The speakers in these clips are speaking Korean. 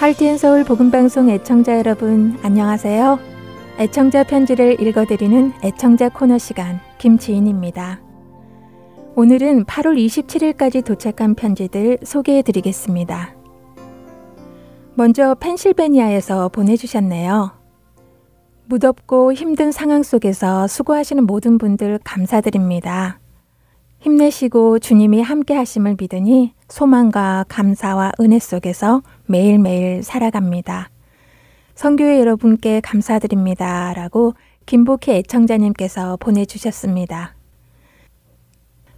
할티앤서울 복음방송 애청자 여러분 안녕하세요. 애청자 편지를 읽어드리는 애청자 코너 시간 김지인입니다. 오늘은 8월 27일까지 도착한 편지들 소개해드리겠습니다. 먼저 펜실베니아에서 보내주셨네요. 무덥고 힘든 상황 속에서 수고하시는 모든 분들 감사드립니다. 힘내시고 주님이 함께 하심을 믿으니 소망과 감사와 은혜 속에서 매일매일 살아갑니다. 성교회 여러분께 감사드립니다. 라고 김복희 애청자님께서 보내주셨습니다.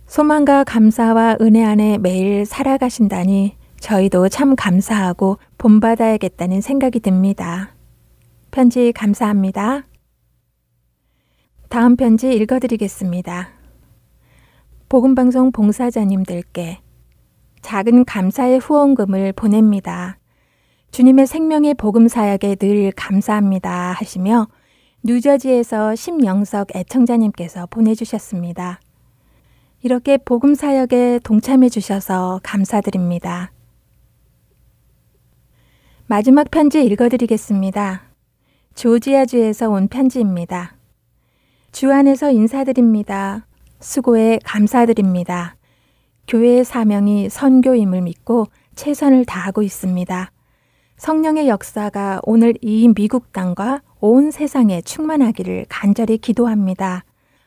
소망과 감사와 은혜 안에 매일 살아가신다니 저희도 참 감사하고 본받아야겠다는 생각이 듭니다. 편지 감사합니다. 다음 편지 읽어드리겠습니다. 복음방송 봉사자님들께 작은 감사의 후원금을 보냅니다. 주님의 생명의 복음 사역에 늘 감사합니다 하시며 뉴저지에서 심영석 애청자님께서 보내주셨습니다. 이렇게 복음 사역에 동참해 주셔서 감사드립니다. 마지막 편지 읽어드리겠습니다. 조지아주에서 온 편지입니다. 주 안에서 인사드립니다. 수고에 감사드립니다. 교회의 사명이 선교임을 믿고 최선을 다하고 있습니다. 성령의 역사가 오늘 이 미국 땅과 온 세상에 충만하기를 간절히 기도합니다.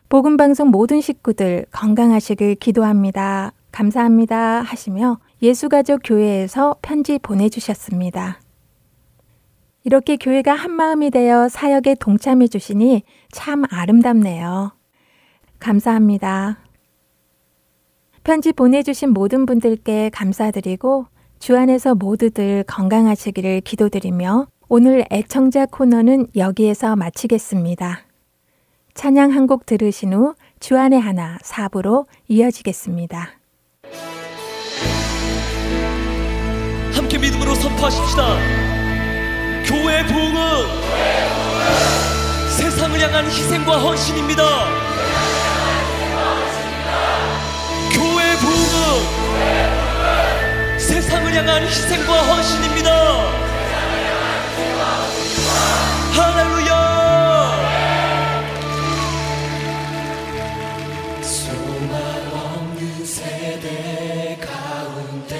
복음방송 모든 식구들 건강하시길 기도합니다. 감사합니다. 하시며 예수가족 교회에서 편지 보내주셨습니다. 이렇게 교회가 한마음이 되어 사역에 동참해 주시니 참 아름답네요. 감사합니다. 편지 보내주신 모든 분들께 감사드리고 주 안에서 모두들 건강하시기를 기도드리며 오늘 애청자 코너는 여기에서 마치겠습니다. 찬양 한 곡 들으신 후 주안의 하나 사부로 이어지겠습니다. 함께 믿음으로 선포하십시다. 교회 부흥은 세상을 향한 희생과 헌신입니다. 향한 희생과 헌신입니다. 할렐루야! 소망 없는 세대 가운데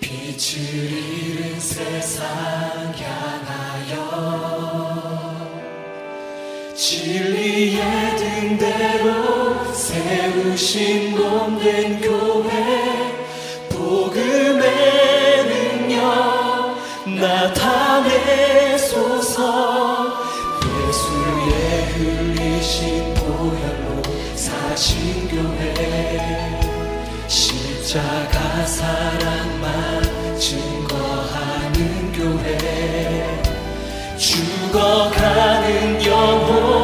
빛을 잃은 세상 향하여 진리의 등대로 세우신 몸된 교회 예수의 흘리신 보혈로 사신 교회 십자가 사랑만 증거하는 교회 죽어가는 영혼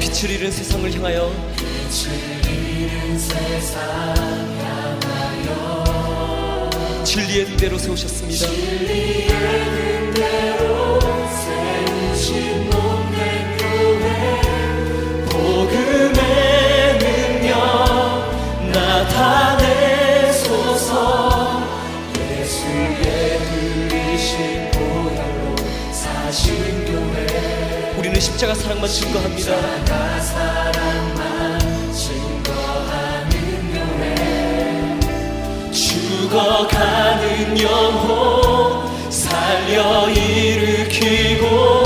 빛을 잃은 세상을 향하여 진리의 등대로 세우셨습니다. 복음의 능력 나타내소서 우리는 십자가 사랑만 증거합니다. 죽어가는 영혼 살려 일으키고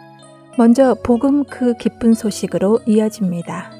먼저 복음 그 기쁜 소식으로 이어집니다.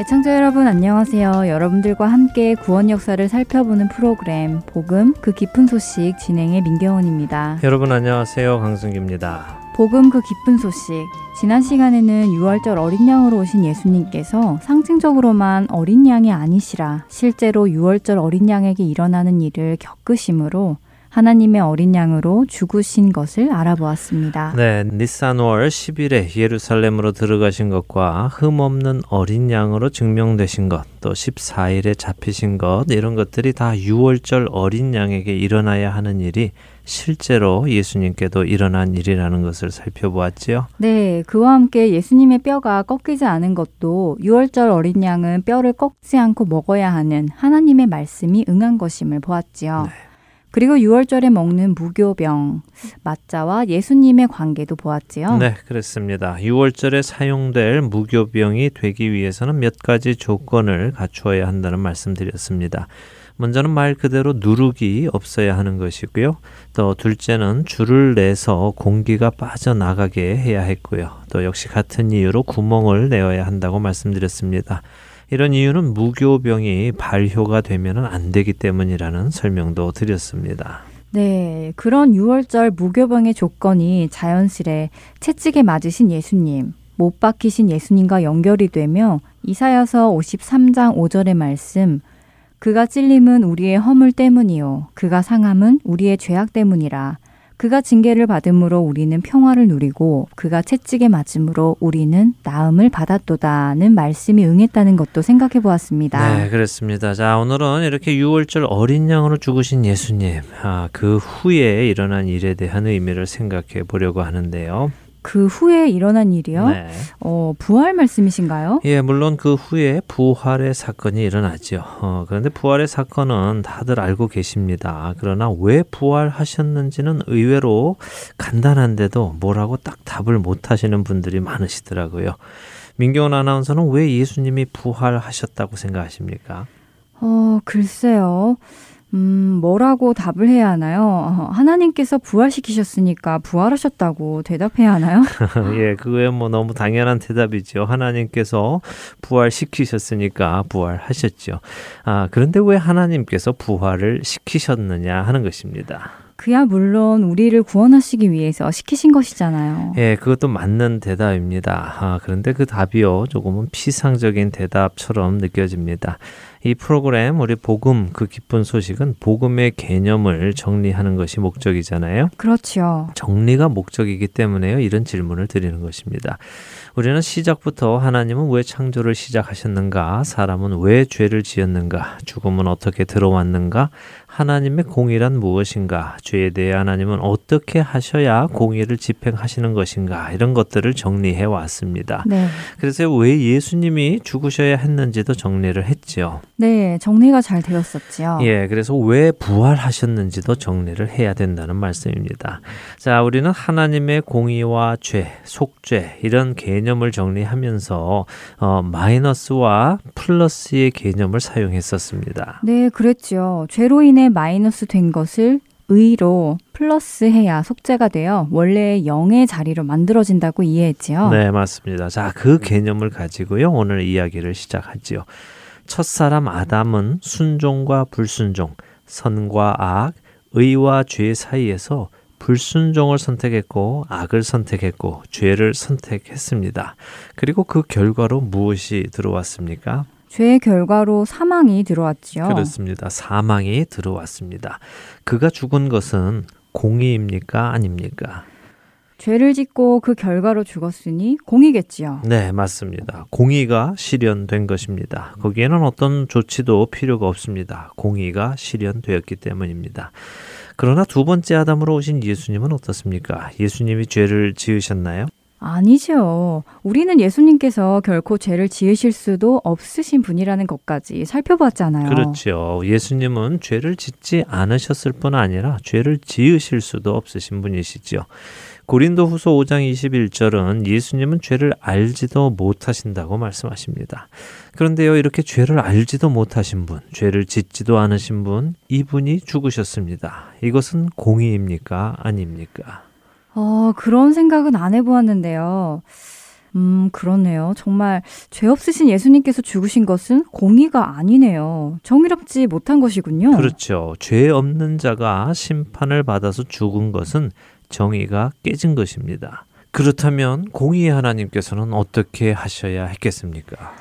애청자 여러분 안녕하세요. 여러분들과 함께 구원 역사를 살펴보는 프로그램 복음 그 깊은 소식 진행의 민경훈입니다. 여러분 안녕하세요. 강승기입니다. 복음 그 기쁜 소식. 지난 시간에는 6월절 어린 양으로 오신 예수님께서 상징적으로만 어린 양이 아니시라 실제로 6월절 어린 양에게 일어나는 일을 겪으심으로 하나님의 어린 양으로 죽으신 것을 알아보았습니다. 네, 니산월 10일에 예루살렘으로 들어가신 것과 흠없는 어린 양으로 증명되신 것, 또 14일에 잡히신 것, 이런 것들이 다 6월절 어린 양에게 일어나야 하는 일이 실제로 예수님께도 일어난 일이라는 것을 살펴보았지요. 네, 그와 함께 예수님의 뼈가 꺾이지 않은 것도 6월절 어린 양은 뼈를 꺾지 않고 먹어야 하는 하나님의 말씀이 응한 것임을 보았지요. 네. 그리고 6월절에 먹는 무교병, 맞자와 예수님의 관계도 보았지요. 네, 그렇습니다. 6월절에 사용될 무교병이 되기 위해서는 몇 가지 조건을 갖추어야 한다는 말씀드렸습니다. 먼저는 말 그대로 누룩이 없어야 하는 것이고요. 또 둘째는 줄을 내서 공기가 빠져나가게 해야 했고요. 또 역시 같은 이유로 구멍을 내어야 한다고 말씀드렸습니다. 이런 이유는 무교병이 발효가 되면 안 되기 때문이라는 설명도 드렸습니다. 네, 그런 6월절 무교병의 조건이 자연스레 채찍에 맞으신 예수님, 못 박히신 예수님과 연결이 되며 이사야서 53장 5절의 말씀 그가 찔림은 우리의 허물 때문이요 그가 상함은 우리의 죄악 때문이라 그가 징계를 받음으로 우리는 평화를 누리고 그가 채찍에 맞음으로 우리는 나음을 받았도다는 말씀이 응했다는 것도 생각해 보았습니다. 네, 그렇습니다. 자, 오늘은 이렇게 6월절 어린 양으로 죽으신 예수님, 아, 그 후에 일어난 일에 대한 의미를 생각해 보려고 하는데요. 그 후에 일어난 일이요? 네. 어, 부활 말씀이신가요? 예, 물론 그 후에 부활의 사건이 일어나죠. 어, 그런데 부활의 사건은 다들 알고 계십니다. 그러나 왜 부활하셨는지는 의외로 간단한데도 뭐라고 딱 답을 못 하시는 분들이 많으시더라고요. 민경원 아나운서는 왜 예수님이 부활하셨다고 생각하십니까? 어, 글쎄요. 음, 뭐라고 답을 해야 하나요? 어, 하나님께서 부활시키셨으니까 부활하셨다고 대답해야 하나요? 예, 그거야 뭐 너무 당연한 대답이죠. 하나님께서 부활시키셨으니까 부활하셨죠. 아, 그런데 왜 하나님께서 부활을 시키셨느냐 하는 것입니다. 그야 물론 우리를 구원하시기 위해서 시키신 것이잖아요. 예, 그것도 맞는 대답입니다. 아, 그런데 그 답이요, 조금은 피상적인 대답처럼 느껴집니다. 이 프로그램 우리 복음 그 기쁜 소식은 복음의 개념을 정리하는 것이 목적이잖아요. 그렇죠. 정리가 목적이기 때문에요. 이런 질문을 드리는 것입니다. 우리는 시작부터 하나님은 왜 창조를 시작하셨는가? 사람은 왜 죄를 지었는가? 죽음은 어떻게 들어왔는가? 하나님의 공의란 무엇인가? 죄에 대해 하나님은 어떻게 하셔야 공의를 집행하시는 것인가? 이런 것들을 정리해 왔습니다. 네. 그래서 왜 예수님이 죽으셔야 했는지도 정리를 했죠. 네, 정리가 잘 되었었지요. 예, 그래서 왜 부활하셨는지도 정리를 해야 된다는 말씀입니다. 자, 우리는 하나님의 공의와 죄, 속죄 이런 개념을 정리하면서 어, 마이너스와 플러스의 개념을 사용했었습니다. 네, 그랬죠. 죄로 인해 마이너스 된 것을 의로 플러스해야 속죄가 되어 원래 영의 자리로 만들어진다고 이해했지요. 네, 맞습니다. 자, 그 개념을 가지고요. 오늘 이야기를 시작하지요. 첫 사람 아담은 순종과 불순종, 선과 악, 의와 죄 사이에서 불순종을 선택했고 악을 선택했고 죄를 선택했습니다. 그리고 그 결과로 무엇이 들어왔습니까? 죄의 결과로 사망이 들어왔지요. 그렇습니다. 사망이 들어왔습니다. 그가 죽은 것은 공의입니까? 아닙니까? 죄를 짓고 그 결과로 죽었으니 공이겠지요. 네, 맞습니다. 공의가 실현된 것입니다. 거기에는 어떤 조치도 필요가 없습니다. 공의가 실현되었기 때문입니다. 그러나 두 번째 아담으로 오신 예수님은 어떻습니까? 예수님이 죄를 지으셨나요? 아니죠. 우리는 예수님께서 결코 죄를 지으실 수도 없으신 분이라는 것까지 살펴봤잖아요. 그렇죠. 예수님은 죄를 짓지 않으셨을 뿐 아니라 죄를 지으실 수도 없으신 분이시죠. 고린도 후서 5장 21절은 예수님은 죄를 알지도 못하신다고 말씀하십니다. 그런데요, 이렇게 죄를 알지도 못하신 분, 죄를 짓지도 않으신 분, 이분이 죽으셨습니다. 이것은 공의입니까? 아닙니까? 어, 그런 생각은 안 해보았는데요. 음, 그렇네요. 정말 죄 없으신 예수님께서 죽으신 것은 공의가 아니네요. 정의롭지 못한 것이군요. 그렇죠. 죄 없는 자가 심판을 받아서 죽은 것은 정의가 깨진 것입니다. 그렇다면 공의의 하나님께서는 어떻게 하셔야 했겠습니까?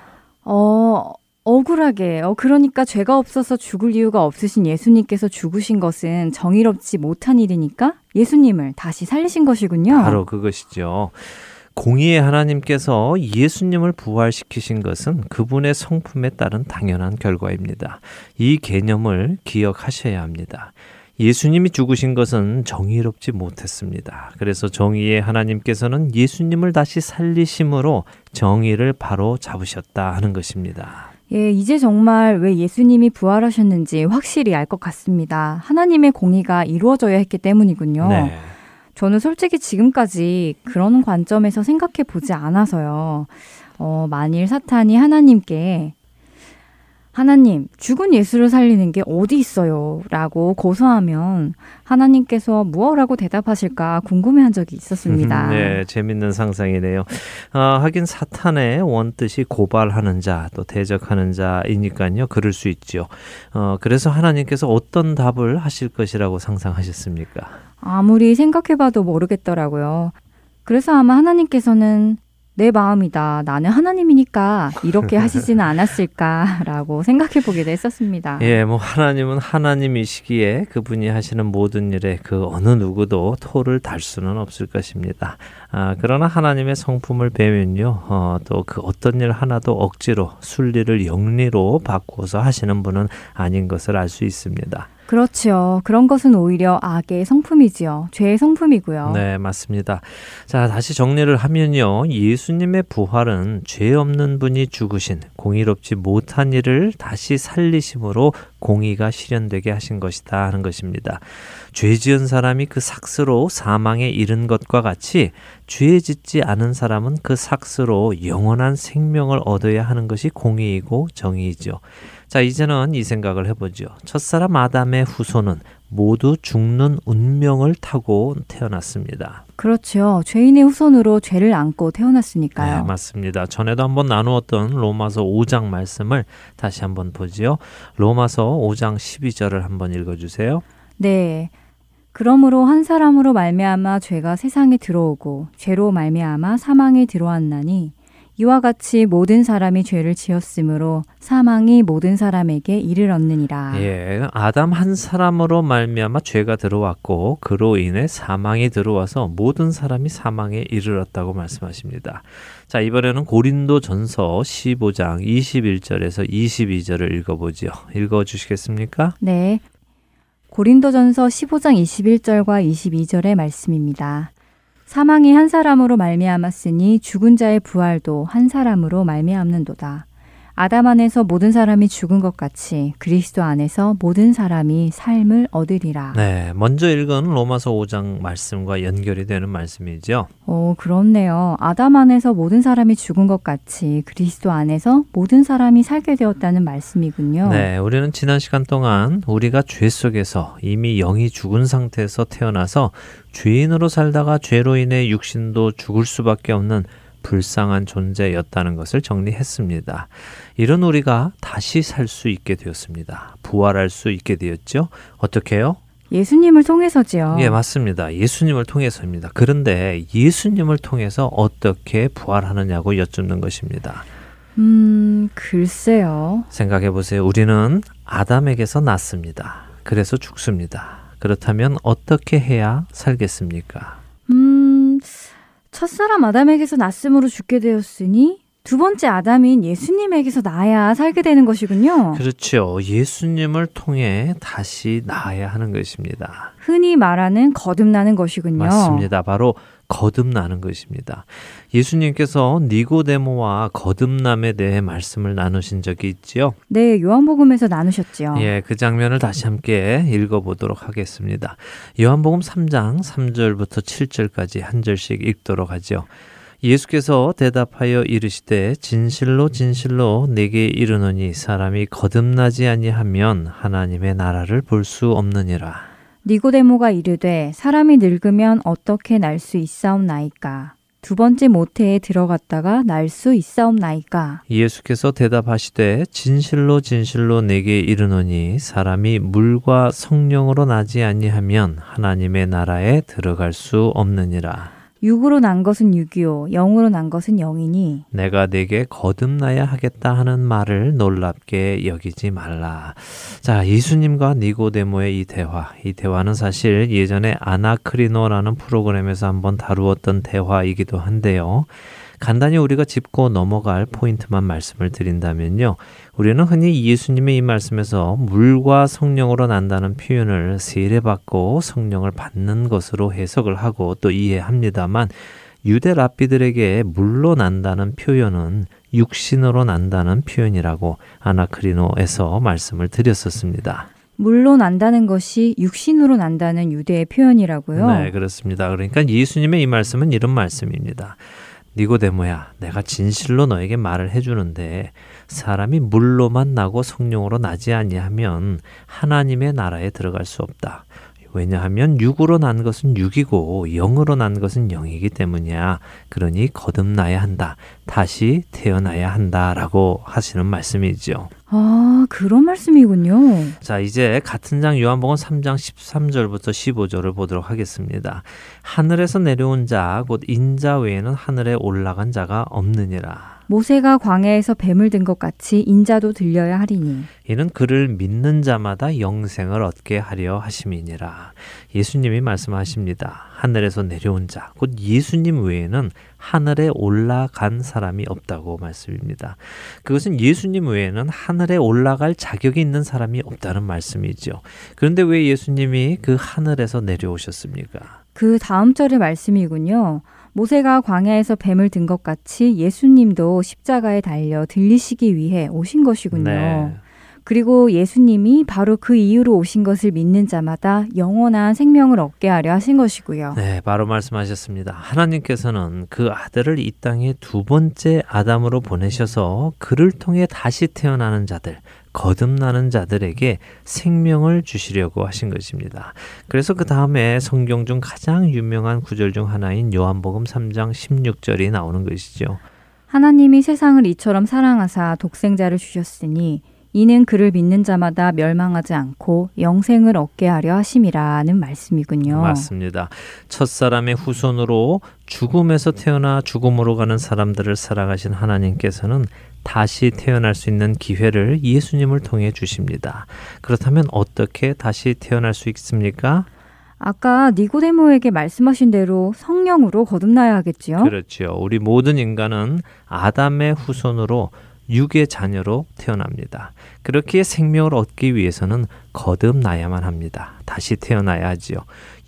어, 억울하게. 어, 그러니까 죄가 없어서 죽을 이유가 없으신 예수님께서 죽으신 것은 정의롭지 못한 일이니까 예수님을 다시 살리신 것이군요. 바로 그것이죠. 공의의 하나님께서 예수님을 부활시키신 것은 그분의 성품에 따른 당연한 결과입니다. 이 개념을 기억하셔야 합니다. 예수님이 죽으신 것은 정의롭지 못했습니다. 그래서 정의의 하나님께서는 예수님을 다시 살리심으로 정의를 바로 잡으셨다 하는 것입니다. 예, 이제 정말 왜 예수님이 부활하셨는지 확실히 알 것 같습니다. 하나님의 공의가 이루어져야 했기 때문이군요. 네. 저는 솔직히 지금까지 그런 관점에서 생각해 보지 않아서요. 어, 만일 사탄이 하나님께 하나님, 죽은 예수를 살리는 게 어디 있어요? 라고 고소하면 하나님께서 무엇라고 대답하실까 궁금해한 적이 있었습니다. 네, 재밌는 상상이네요. 어, 하긴 사탄의 원뜻이 고발하는 자, 또 대적하는 자이니까요. 그럴 수 있죠. 어, 그래서 하나님께서 어떤 답을 하실 것이라고 상상하셨습니까? 아무리 생각해봐도 모르겠더라고요. 그래서 아마 하나님께서는 내 마음이다. 나는 하나님이니까 이렇게 하시지는 않았을까라고 생각해 보기도 했었습니다. 예, 뭐 하나님은 하나님이시기에 그분이 하시는 모든 일에 그 어느 누구도 토를 달 수는 없을 것입니다. 아, 그러나 하나님의 성품을 배면요, 어, 또그 어떤 일 하나도 억지로 순리를 영리로 바꾸어서 하시는 분은 아닌 것을 알 수 있습니다. 그렇죠. 그런 것은 오히려 악의 성품이지요. 죄의 성품이고요. 네, 맞습니다. 자, 다시 정리를 하면요. 예수님의 부활은 죄 없는 분이 죽으신 공의롭지 못한 일을 다시 살리심으로 공의가 실현되게 하신 것이다 하는 것입니다. 죄 지은 사람이 그 삭스로 사망에 이른 것과 같이 죄 짓지 않은 사람은 그 삭스로 영원한 생명을 얻어야 하는 것이 공의이고 정의이죠. 자, 이제는 이 생각을 해보죠. 첫사람 아담의 후손은 모두 죽는 운명을 타고 태어났습니다. 그렇죠. 죄인의 후손으로 죄를 안고 태어났으니까요. 네, 맞습니다. 전에도 한번 나누었던 로마서 5장 말씀을 다시 한번 보지요. 로마서 5장 12절을 한번 읽어 주세요. 네. 그러므로 한 사람으로 말미암아 죄가 세상에 들어오고 죄로 말미암아 사망에 들어왔나니 이와 같이 모든 사람이 죄를 지었으므로 사망이 모든 사람에게 이르렀느니라. 예, 아담 한 사람으로 말미암아 죄가 들어왔고 그로 인해 사망이 들어와서 모든 사람이 사망에 이르렀다고 말씀하십니다. 자, 이번에는 고린도전서 15장 21절에서 22절을 읽어보지요. 읽어 주시겠습니까? 네. 고린도전서 15장 21절과 22절의 말씀입니다. 사망이 한 사람으로 말미암았으니 죽은 자의 부활도 한 사람으로 말미암는도다. 아담 안에서 모든 사람이 죽은 것 같이 그리스도 안에서 모든 사람이 삶을 얻으리라. 네, 먼저 읽은 로마서 5장 말씀과 연결이 되는 말씀이죠. 오, 그렇네요. 아담 안에서 모든 사람이 죽은 것 같이 그리스도 안에서 모든 사람이 살게 되었다는 말씀이군요. 네, 우리는 지난 시간 동안 우리가 죄 속에서 이미 영이 죽은 상태에서 태어나서 죄인으로 살다가 죄로 인해 육신도 죽을 수밖에 없는 불쌍한 존재였다는 것을 정리했습니다. 이런 우리가 다시 살 수 있게 되었습니다. 부활할 수 있게 되었죠. 어떻게요? 예수님을 통해서지요. 예, 맞습니다. 예수님을 통해서입니다. 그런데 예수님을 통해서 어떻게 부활하느냐고 여쭙는 것입니다. 음, 글쎄요. 생각해 보세요. 우리는 아담에게서 났습니다. 그래서 죽습니다. 그렇다면 어떻게 해야 살겠습니까? 음, 첫사람 아담에게서 났음으로 죽게 되었으니 두 번째 아담인 예수님에게서 나야 살게 되는 것이군요. 그렇죠. 예수님을 통해 다시 나아야 하는 것입니다. 흔히 말하는 거듭나는 것이군요. 맞습니다. 바로 거듭나는 것입니다. 예수님께서 니고데모와 거듭남에 대해 말씀을 나누신 적이 있지요. 네, 요한복음에서 나누셨지요. 예, 그 장면을 다시 함께 읽어 보도록 하겠습니다. 요한복음 3장 3절부터 7절까지 한 절씩 읽도록 하죠. 예수께서 대답하여 이르시되 진실로 진실로 내게 이르노니 사람이 거듭나지 아니하면 하나님의 나라를 볼 수 없느니라. 니고데모가 이르되 사람이 늙으면 어떻게 날 수 있사옵나이까 두 번째 모태에 들어갔다가 날 수 있사옵나이까 예수께서 대답하시되 진실로 진실로 내게 이르노니 사람이 물과 성령으로 나지 아니하면 하나님의 나라에 들어갈 수 없느니라. 육으로 난 것은 육이요 영으로 난 것은 영이니 내가 내게 거듭나야 하겠다 하는 말을 놀랍게 여기지 말라. 자, 예수님과 니고데모의 이 대화. 이 대화는 사실 예전에 아나크리노라는 프로그램에서 한번 다루었던 대화이기도 한데요. 간단히 우리가 짚고 넘어갈 포인트만 말씀을 드린다면요. 우리는 흔히 예수님의 이 말씀에서 물과 성령으로 난다는 표현을 세례받고 성령을 받는 것으로 해석을 하고 또 이해합니다만 유대 랍비들에게 물로 난다는 표현은 육신으로 난다는 표현이라고 아나크리노에서 말씀을 드렸었습니다. 물로 난다는 것이 육신으로 난다는 유대의 표현이라고요. 네, 그렇습니다. 그러니까 예수님의 이 말씀은 이런 말씀입니다. 니고데모야, 내가 진실로 너에게 말을 해주는데 사람이 물로만 나고 성령으로 나지 아니하면 하나님의 나라에 들어갈 수 없다. 왜냐하면 육으로 난 것은 육이고 영으로 난 것은 영이기 때문이야. 그러니 거듭나야 한다. 다시 태어나야 한다라고 하시는 말씀이죠. 아, 그런 말씀이군요. 자, 이제 같은 장 요한복음 3장 13절부터 15절을 보도록 하겠습니다. 하늘에서 내려온 자, 곧 인자 외에는 하늘에 올라간 자가 없느니라. 모세가 광야에서 뱀을 든 것 같이 인자도 들려야 하리니 이는 그를 믿는 자마다 영생을 얻게 하려 하심이니라. 예수님이 말씀하십니다. 하늘에서 내려온 자, 곧 예수님 외에는 하늘에 올라간 사람이 없다고 말씀입니다. 그것은 예수님 외에는 하늘에 올라갈 자격이 있는 사람이 없다는 말씀이죠. 그런데 왜 예수님이 그 하늘에서 내려오셨습니까? 그 다음 절의 말씀이군요. 모세가 광야에서 뱀을 든 것 같이 예수님도 십자가에 달려 들리시기 위해 오신 것이군요. 네. 그리고 예수님이 바로 그 이유로 오신 것을 믿는 자마다 영원한 생명을 얻게 하려 하신 것이고요. 네, 바로 말씀하셨습니다. 하나님께서는 그 아들을 이 땅에 두 번째 아담으로 보내셔서 그를 통해 다시 태어나는 자들, 거듭나는 자들에게 생명을 주시려고 하신 것입니다. 그래서 그 다음에 성경 중 가장 유명한 구절 중 하나인 요한복음 3장 16절이 나오는 것이죠. 하나님이 세상을 이처럼 사랑하사 독생자를 주셨으니 이는 그를 믿는 자마다 멸망하지 않고 영생을 얻게 하려 하심이라는 말씀이군요. 맞습니다. 첫 사람의 후손으로 죽음에서 태어나 죽음으로 가는 사람들을 살아가신 하나님께서는 다시 태어날 수 있는 기회를 예수님을 통해 주십니다. 그렇다면 어떻게 다시 태어날 수 있습니까? 아까 니고데모에게 말씀하신 대로 성령으로 거듭나야 하겠지요? 그렇죠. 우리 모든 인간은 아담의 후손으로 육의 자녀로 태어납니다. 그렇게 생명을 얻기 위해서는 거듭나야만 합니다. 다시 태어나야 하지요.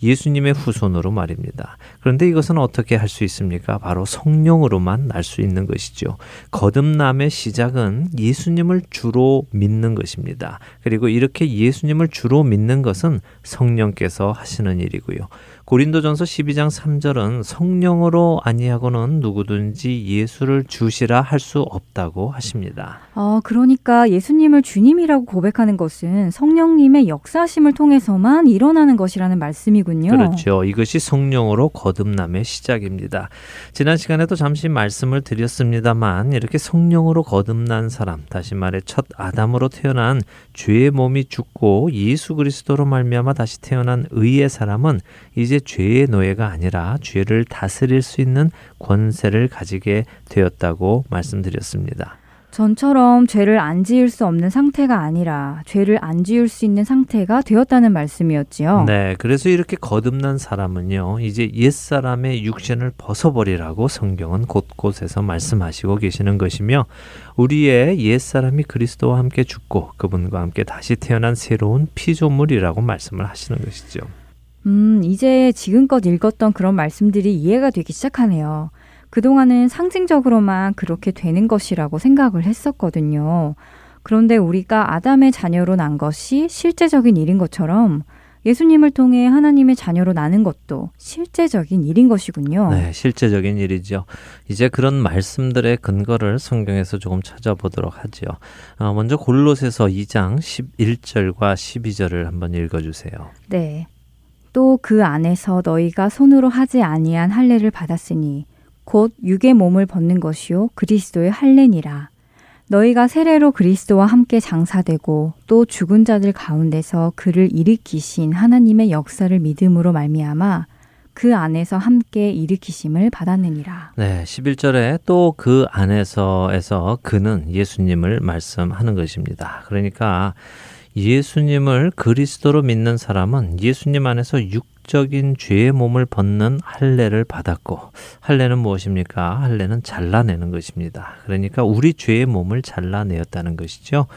예수님의 후손으로 말입니다. 그런데 이것은 어떻게 할 수 있습니까? 바로 성령으로만 날 수 있는 것이죠. 거듭남의 시작은 예수님을 주로 믿는 것입니다. 그리고 이렇게 예수님을 주로 믿는 것은 성령께서 하시는 일이고요. 고린도전서 12장 3절은 성령으로 아니하고는 누구든지 예수를 주시라 할 수 없다고 하십니다. 아, 그러니까 예수님을 주님이라고 고백하는 것은 성령님의 역사심을 통해서만 일어나는 것이라는 말씀이군요. 그렇죠. 이것이 성령으로 거듭남의 시작입니다. 지난 시간에도 잠시 말씀을 드렸습니다만 이렇게 성령으로 거듭난 사람, 다시 말해 첫 아담으로 태어난 죄의 몸이 죽고 예수 그리스도로 말미암아 다시 태어난 의의 사람은 이제 죄의 노예가 아니라 죄를 다스릴 수 있는 권세를 가지게 되었다고 말씀드렸습니다. 전처럼 죄를 안 지을 수 없는 상태가 아니라 죄를 안 지을 수 있는 상태가 되었다는 말씀이었지요. 네, 그래서 이렇게 거듭난 사람은요, 이제 옛 사람의 육신을 벗어버리라고 성경은 곳곳에서 말씀하시고 계시는 것이며, 우리의 옛 사람이 그리스도와 함께 죽고 그분과 함께 다시 태어난 새로운 피조물이라고 말씀을 하시는 것이죠. 음, 이제 지금껏 읽었던 그런 말씀들이 이해가 되기 시작하네요. 그동안은 상징적으로만 그렇게 되는 것이라고 생각을 했었거든요. 그런데 우리가 아담의 자녀로 난 것이 실제적인 일인 것처럼 예수님을 통해 하나님의 자녀로 나는 것도 실제적인 일인 것이군요. 네, 실제적인 일이죠. 이제 그런 말씀들의 근거를 성경에서 조금 찾아보도록 하죠. 어, 먼저 골로새서 2장 11절과 12절을 한번 읽어 주세요. 네. 또 그 안에서 너희가 손으로 하지 아니한 할례를 받았으니 곧 육의 몸을 벗는 것이요 그리스도의 할례니라. 너희가 세례로 그리스도와 함께 장사되고 또 죽은 자들 가운데서 그를 일으키신 하나님의 역사를 믿음으로 말미암아 그 안에서 함께 일으키심을 받았느니라. 네, 11절에 또 그 안에서에서 그는 예수님을 말씀하는 것입니다. 그러니까 예수님을 그리스도로 믿는 사람은 예수님 안에서 육 적인 죄의 몸을 벗는 할례를 받았고 할례는 무엇입니까? 할례는 잘라내는 것입니다. 그러니까 우리 죄의 몸을 잘라내었다는 것이죠.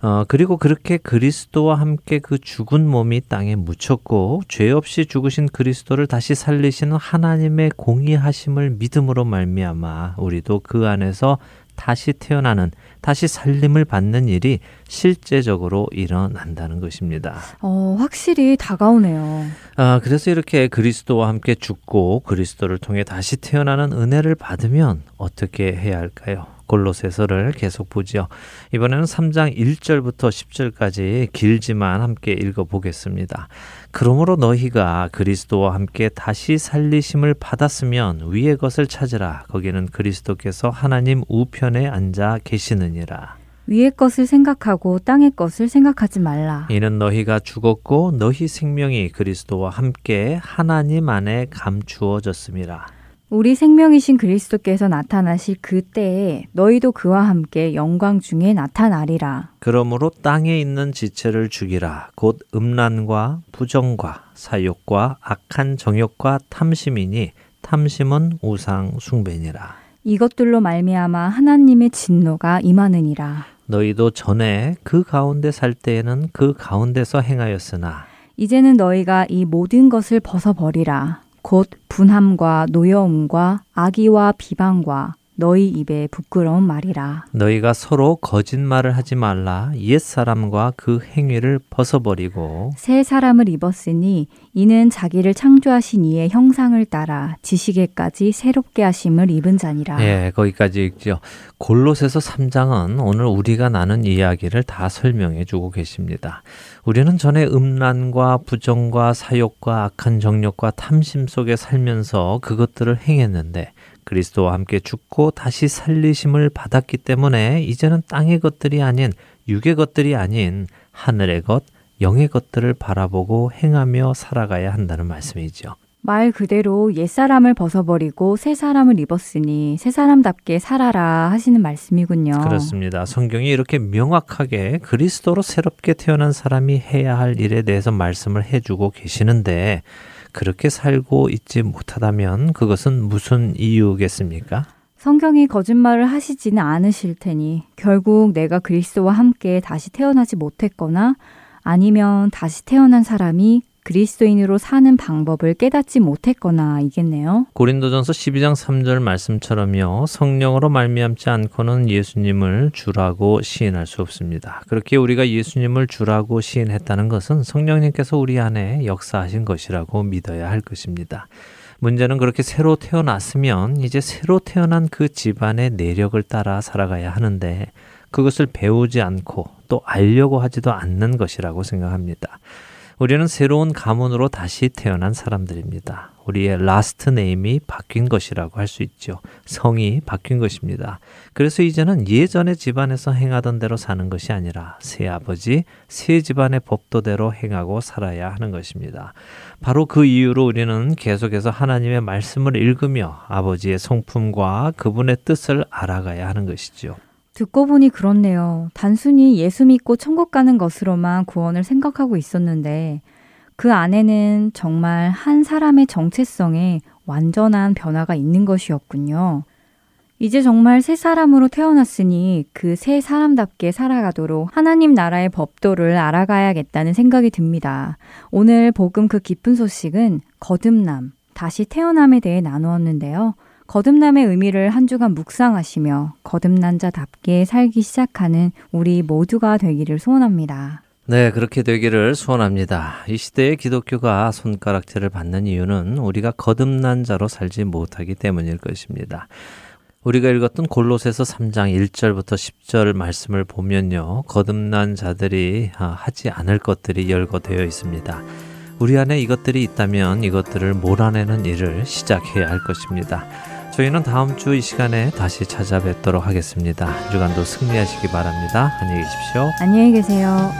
어, 그리고 그렇게 그리스도와 함께 그 죽은 몸이 땅에 묻혔고 죄 없이 죽으신 그리스도를 다시 살리시는 하나님의 공의하심을 믿음으로 말미암아 우리도 그 안에서 다시 태어나는 다시 살림을 받는 일이 실제적으로 일어난다는 것입니다. 어, 확실히 다가오네요. 아, 그래서 이렇게 그리스도와 함께 죽고 그리스도를 통해 다시 태어나는 은혜를 받으면 어떻게 해야 할까요? 골로새서를 계속 보지요. 이번에는 3장 1절부터 10절까지 길지만 함께 읽어 보겠습니다. 그러므로 너희가 그리스도와 함께 다시 살리심을 받았으면 위의 것을 찾으라. 거기는 그리스도께서 하나님 우편에 앉아 계시느니라. 위의 것을 생각하고 땅의 것을 생각하지 말라. 이는 너희가 죽었고 너희 생명이 그리스도와 함께 하나님 안에 감추어졌음이라. 우리 생명이신 그리스도께서 나타나실 그때에 너희도 그와 함께 영광 중에 나타나리라. 그러므로 땅에 있는 지체를 죽이라. 곧 음란과 부정과 사욕과 악한 정욕과 탐심이니 탐심은 우상 숭배니라. 이것들로 말미암아 하나님의 진노가 임하느니라. 너희도 전에 그 가운데 살 때에는 그 가운데서 행하였으나 이제는 너희가 이 모든 것을 벗어버리라. 곧 분함과 노여움과 악의와 비방과 너희 입에 부끄러운 말이라. 너희가 서로 거짓말을 하지 말라. 옛 사람과 그 행위를 벗어버리고 새 사람을 입었으니 이는 자기를 창조하신 이의 형상을 따라 지식에까지 새롭게 하심을 입은 자니라. 예, 거기까지 읽죠. 골로새서 3장은 오늘 우리가 나눈 이야기를 다 설명해 주고 계십니다. 우리는 전에 음란과 부정과 사욕과 악한 정욕과 탐심 속에 살면서 그것들을 행했는데 그리스도와 함께 죽고 다시 살리심을 받았기 때문에 이제는 땅의 것들이 아닌 육의 것들이 아닌 하늘의 것, 영의 것들을 바라보고 행하며 살아가야 한다는 말씀이죠. 말 그대로 옛사람을 벗어버리고 새 사람을 입었으니 새 사람답게 살아라 하시는 말씀이군요. 그렇습니다. 성경이 이렇게 명확하게 그리스도로 새롭게 태어난 사람이 해야 할 일에 대해서 말씀을 해주고 계시는데 그렇게 살고 있지 못하다면 그것은 무슨 이유겠습니까? 성경이 거짓말을 하시지는 않으실 테니 결국 내가 그리스도와 함께 다시 태어나지 못했거나 아니면 다시 태어난 사람이 그리스도인으로 사는 방법을 깨닫지 못했거나 이겠네요. 고린도전서 12장 3절 말씀처럼요. 성령으로 말미암지 않고는 예수님을 주라고 시인할 수 없습니다. 그렇게 우리가 예수님을 주라고 시인했다는 것은 성령님께서 우리 안에 역사하신 것이라고 믿어야 할 것입니다. 문제는 그렇게 새로 태어났으면 이제 새로 태어난 그 집안의 내력을 따라 살아가야 하는데 그것을 배우지 않고 또 알려고 하지도 않는 것이라고 생각합니다. 우리는 새로운 가문으로 다시 태어난 사람들입니다. 우리의 last name이 바뀐 것이라고 할 수 있죠. 성이 바뀐 것입니다. 그래서 이제는 예전의 집안에서 행하던 대로 사는 것이 아니라 새 아버지, 새 집안의 법도대로 행하고 살아야 하는 것입니다. 바로 그 이유로 우리는 계속해서 하나님의 말씀을 읽으며 아버지의 성품과 그분의 뜻을 알아가야 하는 것이죠. 듣고 보니 그렇네요. 단순히 예수 믿고 천국 가는 것으로만 구원을 생각하고 있었는데 그 안에는 정말 한 사람의 정체성에 완전한 변화가 있는 것이었군요. 이제 정말 새 사람으로 태어났으니 그 새 사람답게 살아가도록 하나님 나라의 법도를 알아가야겠다는 생각이 듭니다. 오늘 복음 그 깊은 소식은 거듭남, 다시 태어남에 대해 나누었는데요. 거듭남의 의미를 한 주간 묵상하시며 거듭난 자답게 살기 시작하는 우리 모두가 되기를 소원합니다. 네, 그렇게 되기를 소원합니다. 이 시대의 기독교가 손가락질을 받는 이유는 우리가 거듭난 자로 살지 못하기 때문일 것입니다. 우리가 읽었던 골로새서 3장 1절부터 10절 말씀을 보면요. 거듭난 자들이 하지 않을 것들이 열거되어 있습니다. 우리 안에 이것들이 있다면 이것들을 몰아내는 일을 시작해야 할 것입니다. 저희는 다음 주 이 시간에 다시 찾아뵙도록 하겠습니다. 주간도 승리하시기 바랍니다. 안녕히 계십시오. 안녕히 계세요.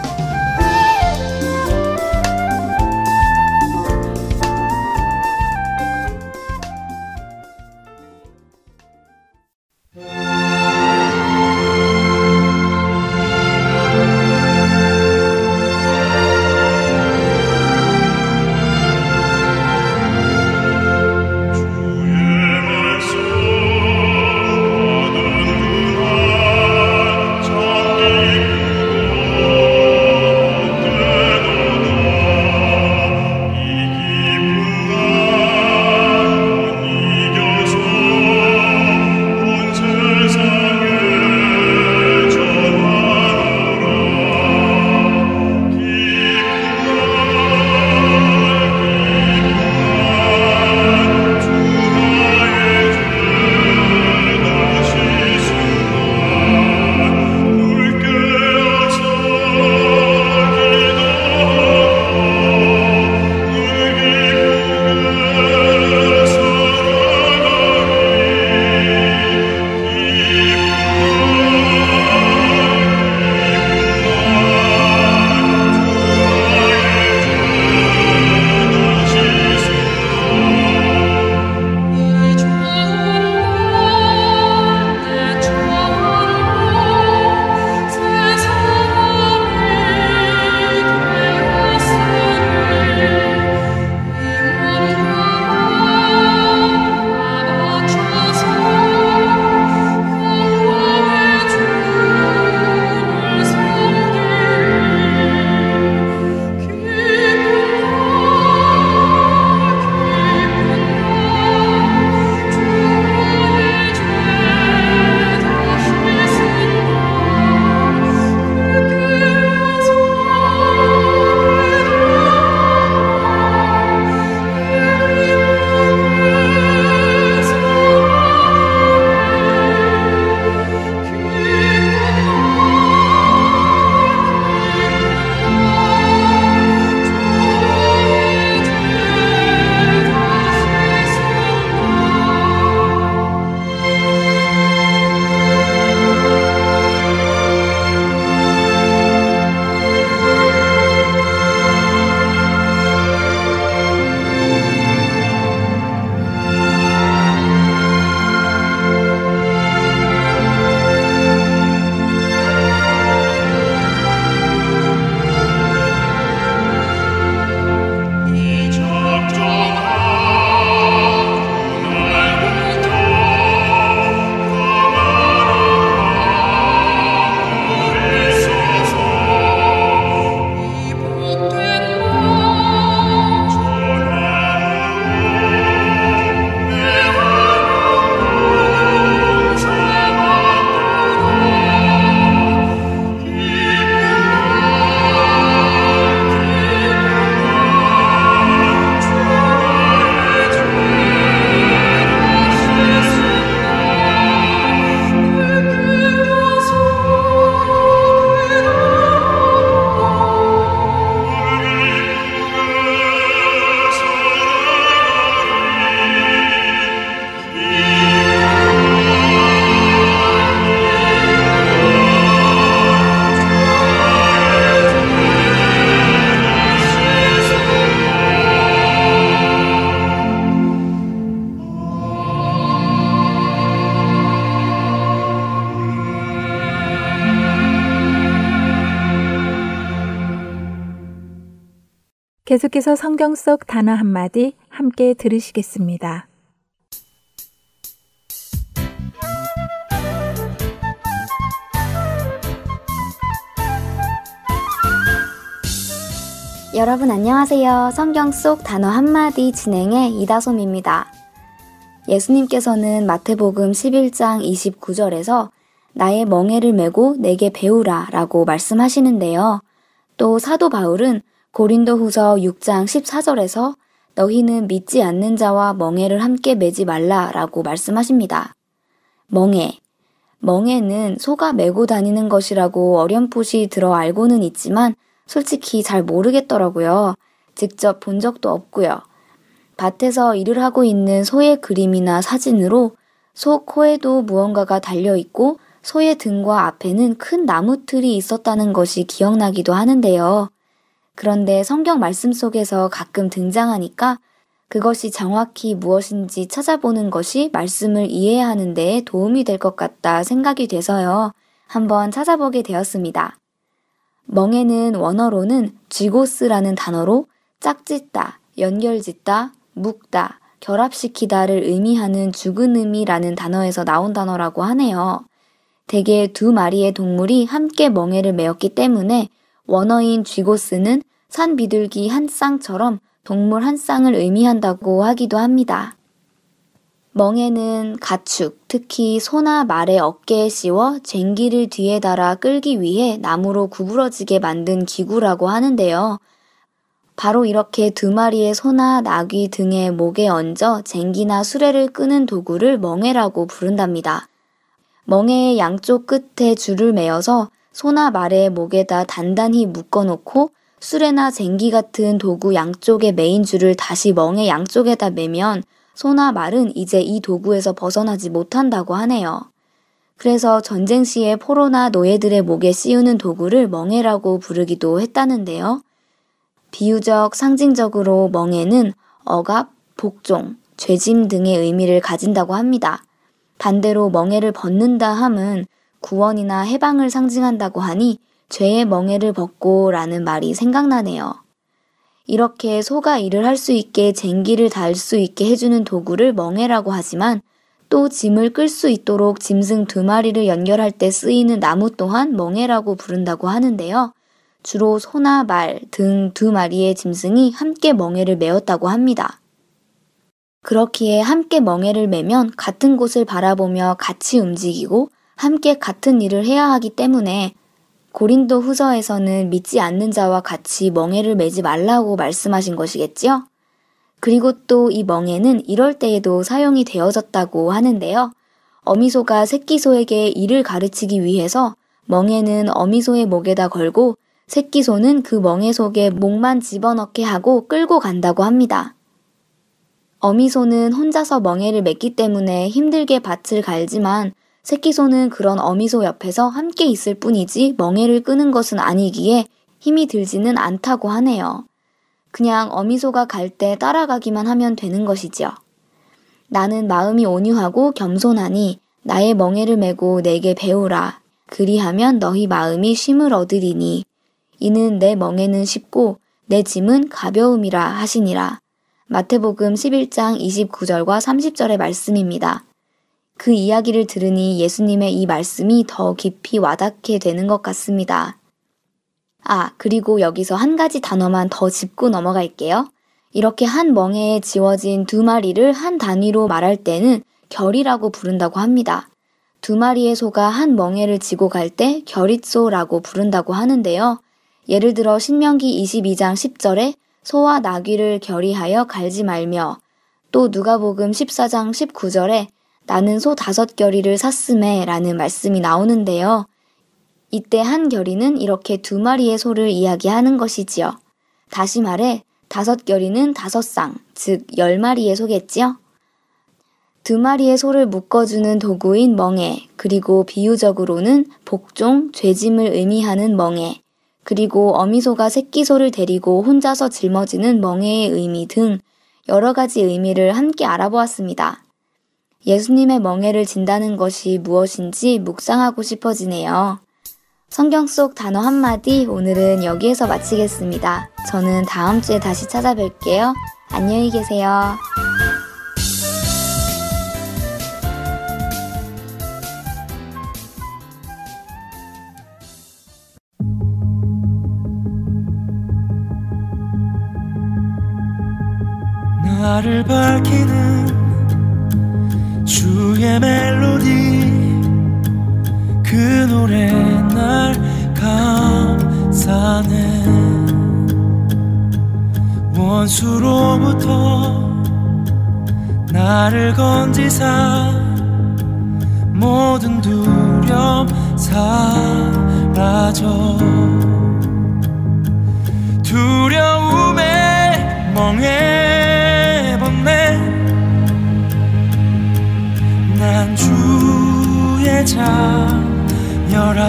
계속해서 성경 속 단어 한마디 함께 들으시겠습니다. 여러분 안녕하세요. 성경 속 단어 한마디 진행의 이다솜입니다. 예수님께서는 마태복음 11장 29절에서 나의 멍에를 메고 내게 배우라 라고 말씀하시는데요. 또 사도 바울은 고린도 후서 6장 14절에서 너희는 믿지 않는 자와 멍에를 함께 매지 말라 라고 말씀하십니다. 멍에. 멍에는 소가 메고 다니는 것이라고 어렴풋이 들어 알고는 있지만 솔직히 잘 모르겠더라고요. 직접 본 적도 없고요. 밭에서 일을 하고 있는 소의 그림이나 사진으로 소 코에도 무언가가 달려 있고 소의 등과 앞에는 큰 나무 틀이 있었다는 것이 기억나기도 하는데요. 그런데 성경 말씀 속에서 가끔 등장하니까 그것이 정확히 무엇인지 찾아보는 것이 말씀을 이해하는 데 도움이 될 것 같다 생각이 돼서요. 한번 찾아보게 되었습니다. 멍에는 원어로는 쥐고스라는 단어로 짝짓다, 연결짓다, 묶다, 결합시키다를 의미하는 죽은 의미라는 단어에서 나온 단어라고 하네요. 대개 두 마리의 동물이 함께 멍에를 메었기 때문에 원어인 쥐고스는 산 비둘기 한 쌍처럼 동물 한 쌍을 의미한다고 하기도 합니다. 멍에는 가축, 특히 소나 말의 어깨에 씌워 쟁기를 뒤에 달아 끌기 위해 나무로 구부러지게 만든 기구라고 하는데요. 바로 이렇게 두 마리의 소나 나귀 등의 목에 얹어 쟁기나 수레를 끄는 도구를 멍에라고 부른답니다. 멍에의 양쪽 끝에 줄을 매어서 소나 말의 목에다 단단히 묶어놓고 수레나 쟁기 같은 도구 양쪽에 메인 줄을 다시 멍에 양쪽에다 매면 소나 말은 이제 이 도구에서 벗어나지 못한다고 하네요. 그래서 전쟁 시에 포로나 노예들의 목에 씌우는 도구를 멍에라고 부르기도 했다는데요. 비유적 상징적으로 멍에는 억압, 복종, 죄짐 등의 의미를 가진다고 합니다. 반대로 멍에를 벗는다 함은 구원이나 해방을 상징한다고 하니 죄의 멍에를 벗고 라는 말이 생각나네요. 이렇게 소가 일을 할 수 있게 쟁기를 달 수 있게 해주는 도구를 멍해라고 하지만 또 짐을 끌 수 있도록 짐승 두 마리를 연결할 때 쓰이는 나무 또한 멍해라고 부른다고 하는데요. 주로 소나 말 등 두 마리의 짐승이 함께 멍해를 메었다고 합니다. 그렇기에 함께 멍해를 메면 같은 곳을 바라보며 같이 움직이고 함께 같은 일을 해야 하기 때문에 고린도 후서에서는 믿지 않는 자와 같이 멍해를 매지 말라고 말씀하신 것이겠지요? 그리고 또 이 멍해는 이럴 때에도 사용이 되어졌다고 하는데요. 어미소가 새끼소에게 일을 가르치기 위해서 멍해는 어미소의 목에다 걸고 새끼소는 그 멍해 속에 목만 집어넣게 하고 끌고 간다고 합니다. 어미소는 혼자서 멍해를 맺기 때문에 힘들게 밭을 갈지만 새끼소는 그런 어미소 옆에서 함께 있을 뿐이지 멍해를 끄는 것은 아니기에 힘이 들지는 않다고 하네요. 그냥 어미소가 갈 때 따라가기만 하면 되는 것이지요. 나는 마음이 온유하고 겸손하니 나의 멍해를 메고 내게 배우라. 그리하면 너희 마음이 쉼을 얻으리니 이는 내 멍에는 쉽고 내 짐은 가벼움이라 하시니라. 마태복음 11장 29절과 30절의 말씀입니다. 그 이야기를 들으니 예수님의 이 말씀이 더 깊이 와닿게 되는 것 같습니다. 아, 그리고 여기서 한 가지 단어만 더 짚고 넘어갈게요. 이렇게 한 멍에에 지워진 두 마리를 한 단위로 말할 때는 결이라고 부른다고 합니다. 두 마리의 소가 한 멍에를 지고 갈 때 결잇소라고 부른다고 하는데요. 예를 들어 신명기 22장 10절에 소와 나귀를 결의하여 갈지 말며 또 누가복음 14장 19절에 나는 소 다섯 결의를 샀음에 라는 말씀이 나오는데요. 이때 한 결의는 이렇게 두 마리의 소를 이야기하는 것이지요. 다시 말해 다섯 결의는 다섯 쌍, 즉 열 마리의 소겠지요. 두 마리의 소를 묶어주는 도구인 멍에, 그리고 비유적으로는 복종, 죄짐을 의미하는 멍에, 그리고 어미소가 새끼소를 데리고 혼자서 짊어지는 멍에의 의미 등 여러 가지 의미를 함께 알아보았습니다. 예수님의 멍해를 진다는 것이 무엇인지 묵상하고 싶어지네요. 성경 속 단어 한마디 오늘은 여기에서 마치겠습니다. 저는 다음 주에 다시 찾아뵐게요. 안녕히 계세요. 나를 밝히는 주의 멜로디. 그 노래 날 감싸네. 원수로부터 나를 건지사 모든 두려움 사라져. 두려움에 멍해봤네 난 주의 자녀라.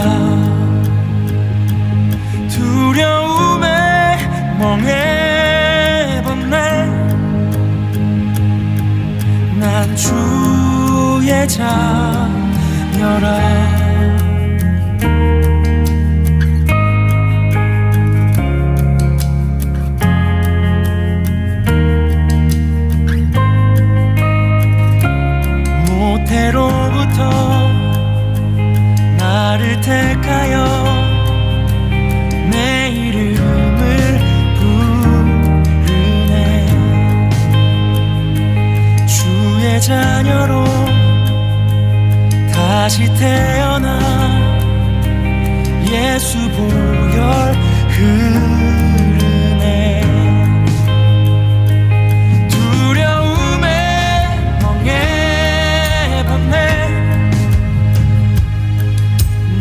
두려움에 멍해봤네. 난 주의 자녀라 모태로부터 나를 택하여 내 이름을 부르네. 주의 자녀로 다시 태어나 예수 보혈 흐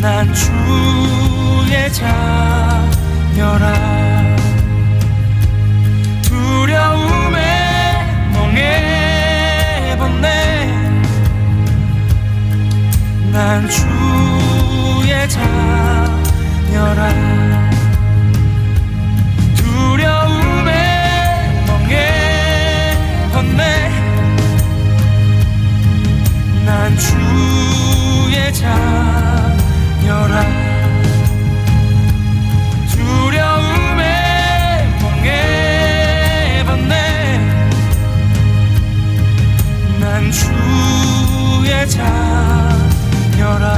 난 주의 자녀라. 두려움에 멍해봤네. 난 주의 자녀라. 두려움에 멍해봤네. 난 주의 자 주의 자녀라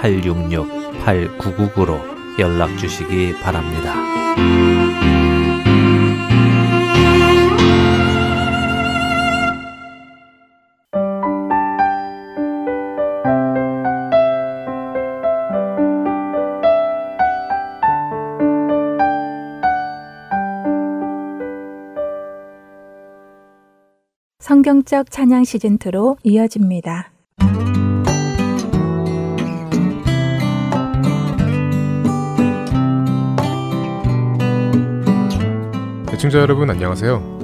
602-866-8999로 연락 주시기 바랍니다. 성경적 찬양 시즌2로 이어집니다. 애청자 여러분 안녕하세요.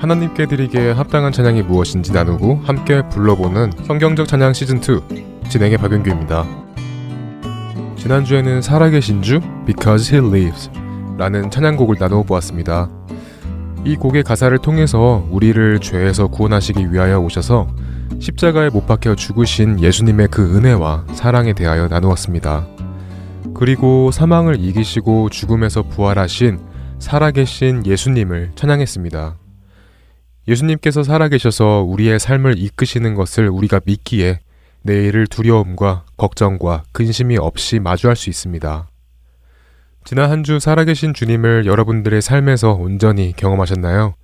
하나님께 드리기에 합당한 찬양이 무엇인지 나누고 함께 불러보는 성경적 찬양 시즌2 진행의 박윤규입니다. 지난주에는 살아계신 주 Because He Lives 라는 찬양곡을 나누어 보았습니다. 이 곡의 가사를 통해서 우리를 죄에서 구원하시기 위하여 오셔서 십자가에 못 박혀 죽으신 예수님의 그 은혜와 사랑에 대하여 나누었습니다. 그리고 사망을 이기시고 죽음에서 부활하신 살아계신 예수님을 찬양했습니다. 예수님께서 살아계셔서 우리의 삶을 이끄시는 것을 우리가 믿기에 내일을 두려움과 걱정과 근심이 없이 마주할 수 있습니다. 지난 한 주 살아계신 주님을 여러분들의 삶에서 온전히 경험하셨나요?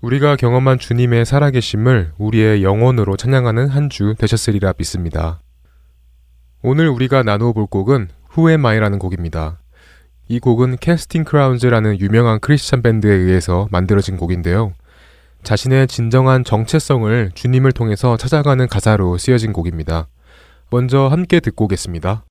우리가 경험한 주님의 살아계심을 우리의 영혼으로 찬양하는 한 주 되셨으리라 믿습니다. 오늘 우리가 나누어 볼 곡은 Am I라는 곡입니다. 이 곡은 캐스팅 크라운즈라는 유명한 크리스찬 밴드에 의해서 만들어진 곡인데요. 자신의 진정한 정체성을 주님을 통해서 찾아가는 가사로 쓰여진 곡입니다. 먼저 함께 듣고 오겠습니다.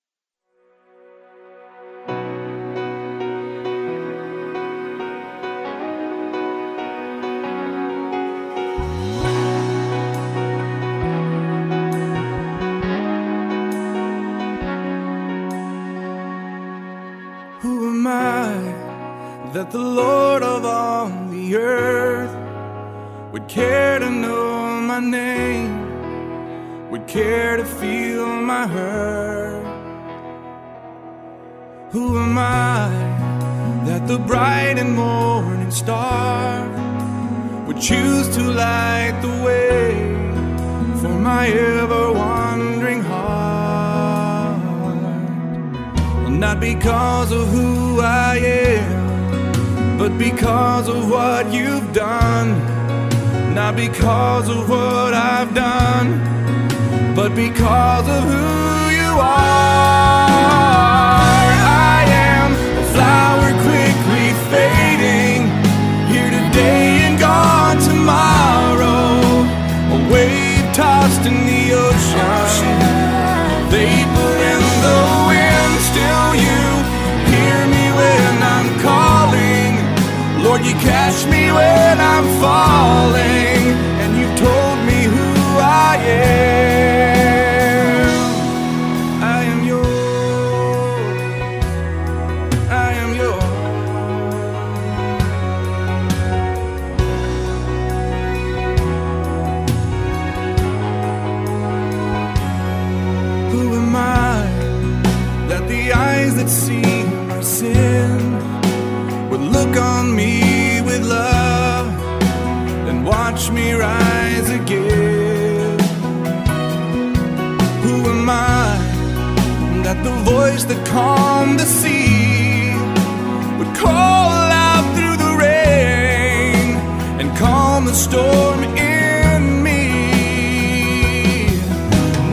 Storm in me?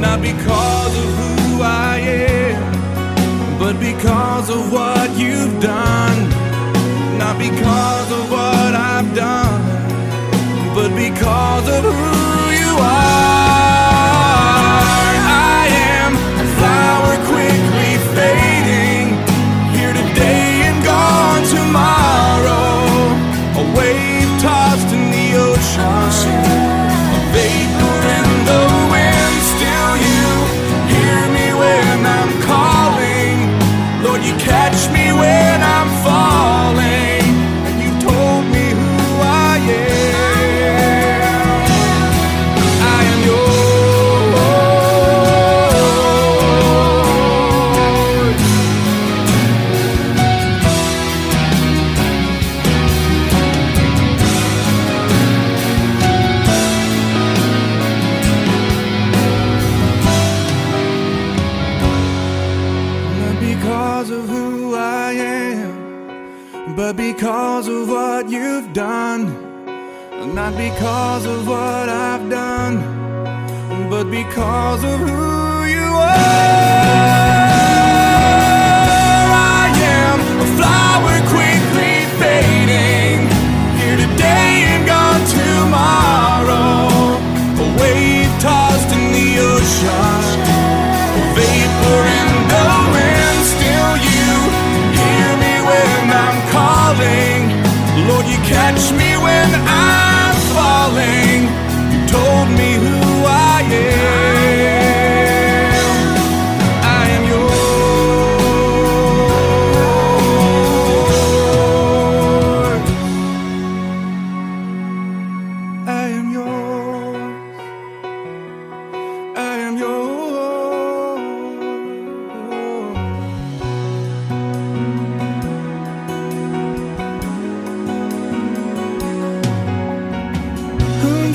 Not because of who I am, but because of what you've done. Not because of what I've done, but because of who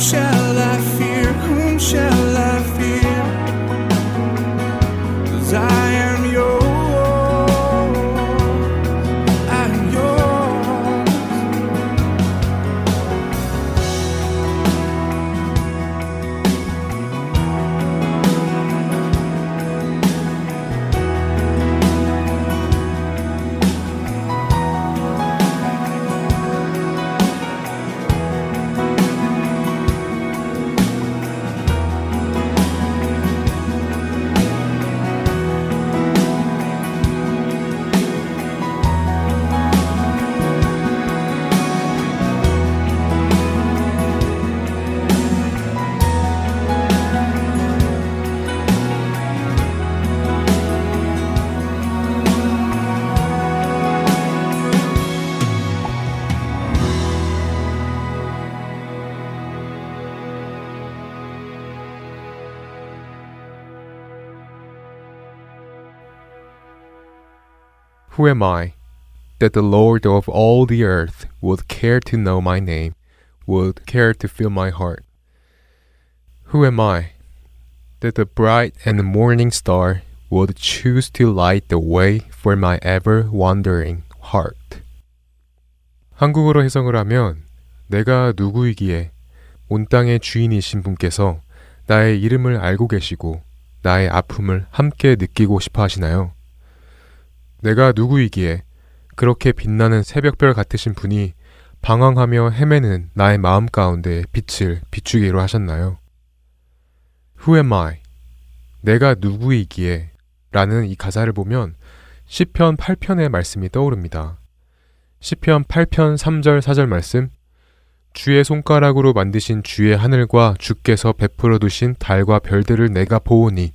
shall I fear? Whom shall I Who am I that the Lord of all the earth would care to know my name, would care to fill my heart? Who am I that the bright and morning star would choose to light the way for my ever wandering heart? 한국어로 해석을 하면 내가 누구이기에 온 땅의 주인이신 분께서 나의 이름을 알고 계시고 나의 아픔을 함께 느끼고 싶어 하시나요? 내가 누구이기에 그렇게 빛나는 새벽별 같으신 분이 방황하며 헤매는 나의 마음 가운데 빛을 비추기로 하셨나요? Who am I? 내가 누구이기에 라는 이 가사를 보면 시편 8편의 말씀이 떠오릅니다. 시편 8편 3절 4절 말씀 주의 손가락으로 만드신 주의 하늘과 주께서 베풀어 두신 달과 별들을 내가 보오니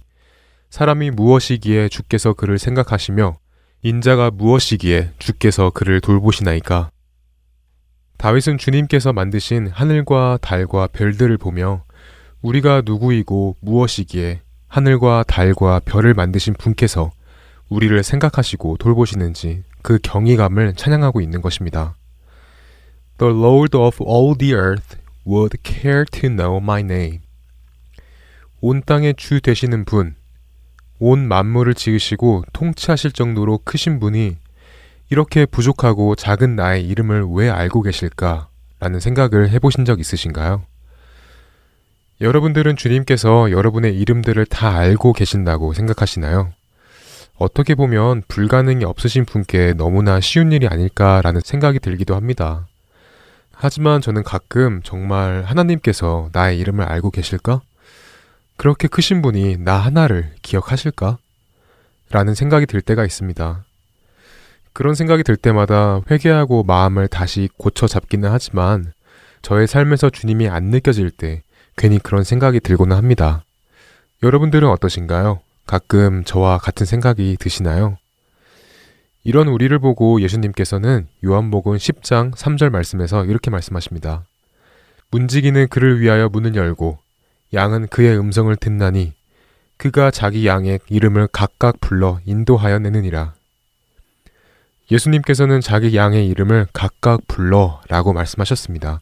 사람이 무엇이기에 주께서 그를 생각하시며 인자가 무엇이기에 주께서 그를 돌보시나이까 다윗은 주님께서 만드신 하늘과 달과 별들을 보며 우리가 누구이고 무엇이기에 하늘과 달과 별을 만드신 분께서 우리를 생각하시고 돌보시는지 그 경이감을 찬양하고 있는 것입니다. The Lord of all the earth would care to know my name. 온 땅의 주 되시는 분, 온 만물을 지으시고 통치하실 정도로 크신 분이 이렇게 부족하고 작은 나의 이름을 왜 알고 계실까? 라는 생각을 해보신 적 있으신가요? 여러분들은 주님께서 여러분의 이름들을 다 알고 계신다고 생각하시나요? 어떻게 보면 불가능이 없으신 분께 너무나 쉬운 일이 아닐까라는 생각이 들기도 합니다. 하지만 저는 가끔 정말 하나님께서 나의 이름을 알고 계실까? 그렇게 크신 분이 나 하나를 기억하실까? 라는 생각이 들 때가 있습니다. 그런 생각이 들 때마다 회개하고 마음을 다시 고쳐 잡기는 하지만 저의 삶에서 주님이 안 느껴질 때 괜히 그런 생각이 들고는 합니다. 여러분들은 어떠신가요? 가끔 저와 같은 생각이 드시나요? 이런 우리를 보고 예수님께서는 요한복음 10장 3절 말씀에서 이렇게 말씀하십니다. 문지기는 그를 위하여 문을 열고 양은 그의 음성을 듣나니 그가 자기 양의 이름을 각각 불러 인도하여 내느니라. 예수님께서는 자기 양의 이름을 각각 불러 라고 말씀하셨습니다.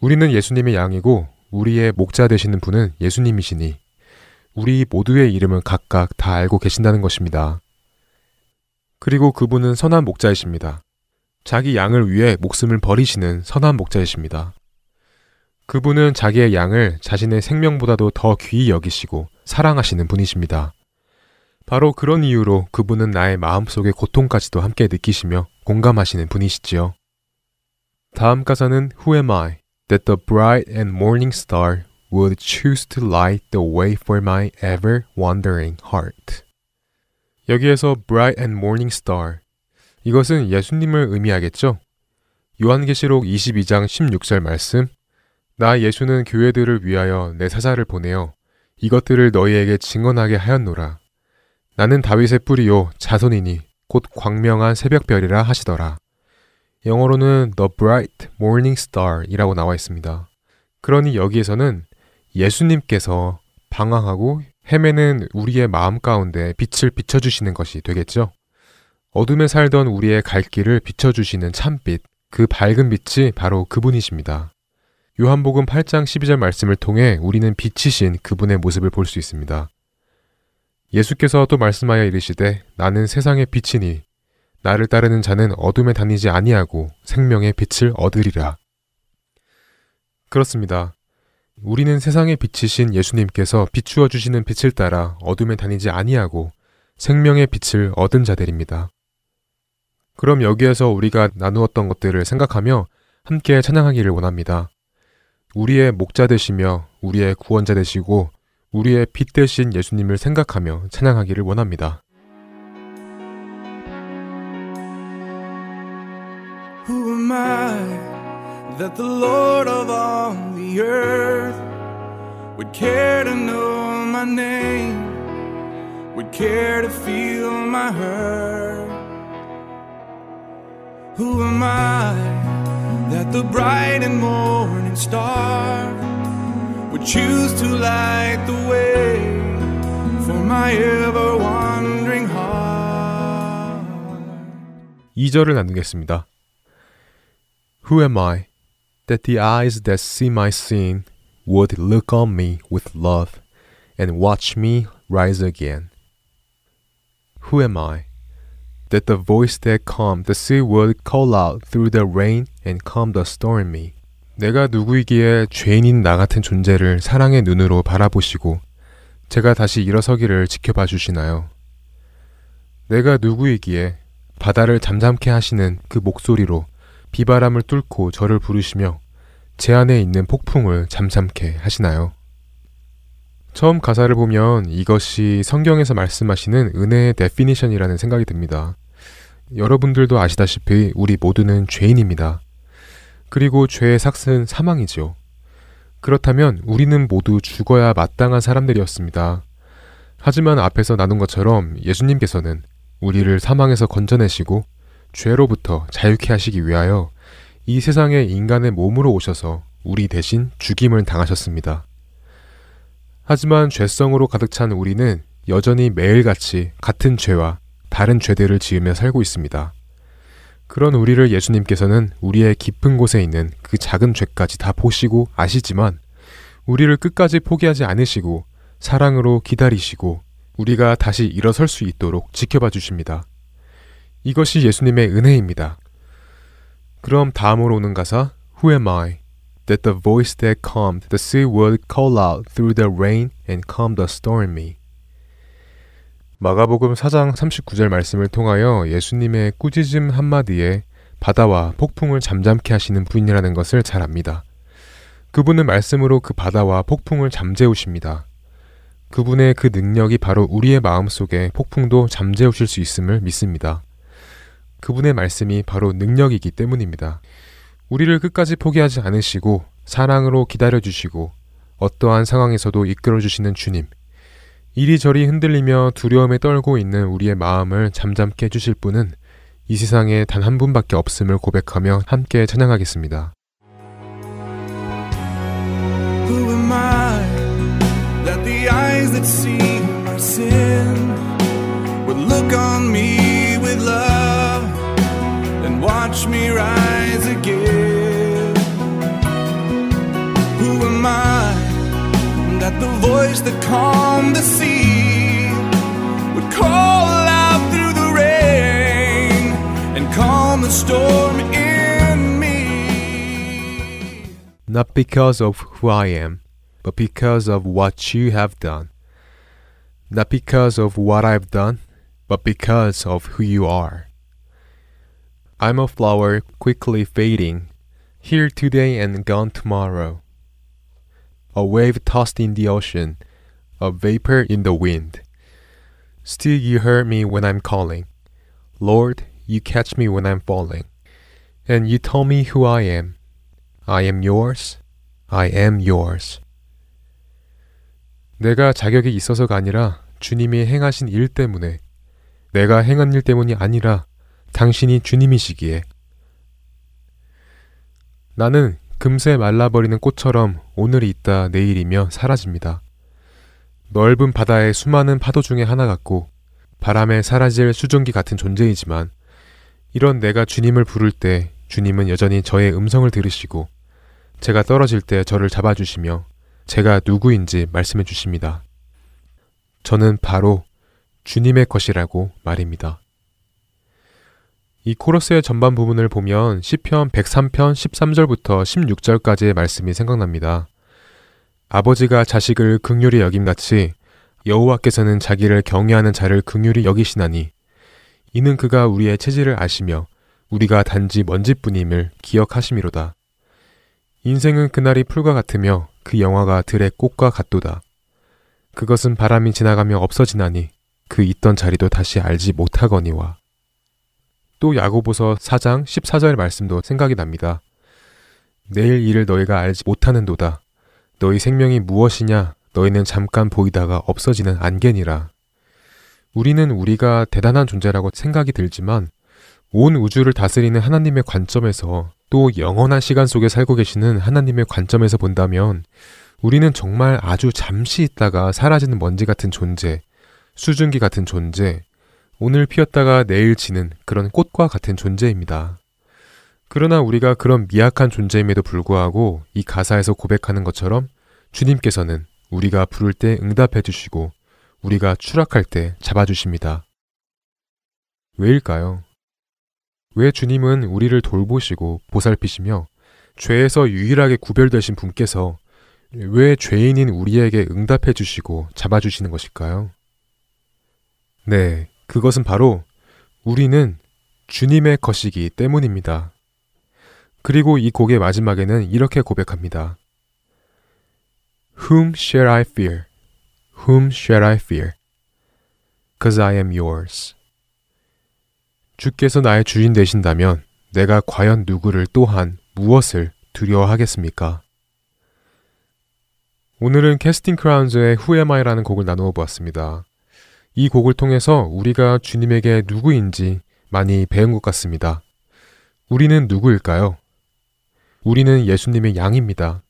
우리는 예수님의 양이고 우리의 목자 되시는 분은 예수님이시니 우리 모두의 이름을 각각 다 알고 계신다는 것입니다. 그리고 그분은 선한 목자이십니다. 자기 양을 위해 목숨을 버리시는 선한 목자이십니다. 그분은 자기의 양을 자신의 생명보다도 더 귀히 여기시고 사랑하시는 분이십니다. 바로 그런 이유로 그분은 나의 마음속의 고통까지도 함께 느끼시며 공감하시는 분이시지요. 다음 가사는 Who am I that the bright and morning star would choose to light the way for my ever wandering heart. 여기에서 bright and morning star 이것은 예수님을 의미하겠죠? 요한계시록 22장 16절 말씀 나 예수는 교회들을 위하여 내 사자를 보내어 이것들을 너희에게 증언하게 하였노라. 나는 다윗의 뿌리요 자손이니 곧 광명한 새벽별이라 하시더라. 영어로는 The Bright Morning Star이라고 나와 있습니다. 그러니 여기에서는 예수님께서 방황하고 헤매는 우리의 마음 가운데 빛을 비춰주시는 것이 되겠죠. 어둠에 살던 우리의 갈 길을 비춰주시는 참빛, 그 밝은 빛이 바로 그분이십니다. 요한복음 8장 12절 말씀을 통해 우리는 빛이신 그분의 모습을 볼 수 있습니다. 예수께서 또 말씀하여 이르시되 나는 세상의 빛이니 나를 따르는 자는 어둠에 다니지 아니하고 생명의 빛을 얻으리라. 그렇습니다. 우리는 세상의 빛이신 예수님께서 비추어 주시는 빛을 따라 어둠에 다니지 아니하고 생명의 빛을 얻은 자들입니다. 그럼 여기에서 우리가 나누었던 것들을 생각하며 함께 찬양하기를 원합니다. 우리의 목자 되시며 우리의 구원자 되시고 우리의 빛 대신 예수님을 생각하며 찬양하기를 원합니다. Who am I that the Lord of all the earth would care to know my name, would care to feel my hurt? Who am I that the bright and morning star would choose to light the way for my ever wandering heart? 2절을 나누겠습니다. Who am I that the eyes that see my sin would look on me with love and watch me rise again? Who am I That the voice that calmed the sea would call out through the rain and calm the stormy? 내가 누구이기에 죄인인 나 같은 존재를 사랑의 눈으로 바라보시고 제가 다시 일어서기를 지켜봐 주시나요? 내가 누구이기에 바다를 잠잠케 하시는 그 목소리로 비바람을 뚫고 저를 부르시며 제 안에 있는 폭풍을 잠잠케 하시나요? 처음 가사를 보면 이것이 성경에서 말씀하시는 은혜의 definition이라는 생각이 듭니다. 여러분들도 아시다시피 우리 모두는 죄인입니다. 그리고 죄의 삯은 사망이지요. 그렇다면 우리는 모두 죽어야 마땅한 사람들이었습니다. 하지만 앞에서 나눈 것처럼 예수님께서는 우리를 사망에서 건져내시고 죄로부터 자유케 하시기 위하여 이 세상에 인간의 몸으로 오셔서 우리 대신 죽임을 당하셨습니다. 하지만 죄성으로 가득 찬 우리는 여전히 매일같이 같은 죄와 다른 죄들을 지으며 살고 있습니다. 그런 우리를 예수님께서는 우리의 깊은 곳에 있는 그 작은 죄까지 다 보시고 아시지만 우리를 끝까지 포기하지 않으시고 사랑으로 기다리시고 우리가 다시 일어설 수 있도록 지켜봐 주십니다. 이것이 예수님의 은혜입니다. 그럼 다음으로 오는 가사 Who am I? That the voice that calmed the sea would call out through the rain and calm the stormy. 마가복음 4장 39절 말씀을 통하여 예수님의 꾸짖음 한마디에 바다와 폭풍을 잠잠케 하시는 분이라는 것을 잘 압니다. 그분은 말씀으로 그 바다와 폭풍을 잠재우십니다. 그분의 그 능력이 바로 우리의 마음 속에 폭풍도 잠재우실 수 있음을 믿습니다. 그분의 말씀이 바로 능력이기 때문입니다. 우리를 끝까지 포기하지 않으시고 사랑으로 기다려주시고 어떠한 상황에서도 이끌어주시는 주님. 이리저리 흔들리며 두려움에 떨고 있는 우리의 마음을 잠잠케 해주실 분은 이 세상에 단 한 분밖에 없음을 고백하며 함께 찬양하겠습니다. Who am I that the eyes that see my sin would look on me with love and watch me rise Who am I that the voice that calmed the sea would call out through the rain storm in me. Not because of who I am, but because of what you have done. Not because of what I've done, but because of who you are. I'm a flower quickly fading, here today and gone tomorrow. A wave tossed in the ocean, a vapor in the wind. Still, you hear me when I'm calling. Lord, you catch me when I'm falling. And you tell me who I am. I am yours. I am yours. 내가 자격이 있어서가 아니라 주님이 행하신 일 때문에 내가 행한 일 때문이 아니라 당신이 주님이시기에 나는 금세 말라버리는 꽃처럼 오늘이 있다 내일이며 사라집니다. 넓은 바다의 수많은 파도 중에 하나 같고 바람에 사라질 수증기 같은 존재이지만 이런 내가 주님을 부를 때 주님은 여전히 저의 음성을 들으시고 제가 떨어질 때 저를 잡아주시며 제가 누구인지 말씀해 주십니다. 저는 바로 주님의 것이라고 말입니다. 이 코러스의 전반 부분을 보면 시편 103편 13절부터 16절까지의 말씀이 생각납니다. 아버지가 자식을 극률히 여김같이 여호와께서는 자기를 경외하는 자를 극률히 여기시나니 이는 그가 우리의 체질을 아시며 우리가 단지 먼지뿐임을 기억하심이로다. 인생은 그날이 풀과 같으며 그 영화가 들의 꽃과 같도다. 그것은 바람이 지나가며 없어지나니 그 있던 자리도 다시 알지 못하거니와. 또 야고보서 4장 14절 말씀도 생각이 납니다. 내일 일을 너희가 알지 못하는도다. 너희 생명이 무엇이냐? 너희는 잠깐 보이다가 없어지는 안개니라. 우리는 우리가 대단한 존재라고 생각이 들지만 온 우주를 다스리는 하나님의 관점에서 또 영원한 시간 속에 살고 계시는 하나님의 관점에서 본다면 우리는 정말 아주 잠시 있다가 사라지는 먼지 같은 존재, 수증기 같은 존재, 오늘 피었다가 내일 지는 그런 꽃과 같은 존재입니다. 그러나 우리가 그런 미약한 존재임에도 불구하고 이 가사에서 고백하는 것처럼 주님께서는 우리가 부를 때 응답해 주시고 우리가 추락할 때 잡아주십니다. 왜일까요? 왜 주님은 우리를 돌보시고 보살피시며 죄에서 유일하게 구별되신 분께서 왜 죄인인 우리에게 응답해 주시고 잡아주시는 것일까요? 네, 그것은 바로 우리는 주님의 것이기 때문입니다. 그리고 이 곡의 마지막에는 이렇게 고백합니다. Whom shall I fear? Whom shall I fear? Cause I am yours. 주께서 나의 주인 되신다면 내가 과연 누구를 또한 무엇을 두려워하겠습니까? 오늘은 캐스팅 크라운즈의 Who Am I라는 곡을 나누어 보았습니다. 이 곡을 통해서 우리가 주님에게 누구인지 많이 배운 것 같습니다. 우리는 누구일까요? 우리는 예수님의 양입니다.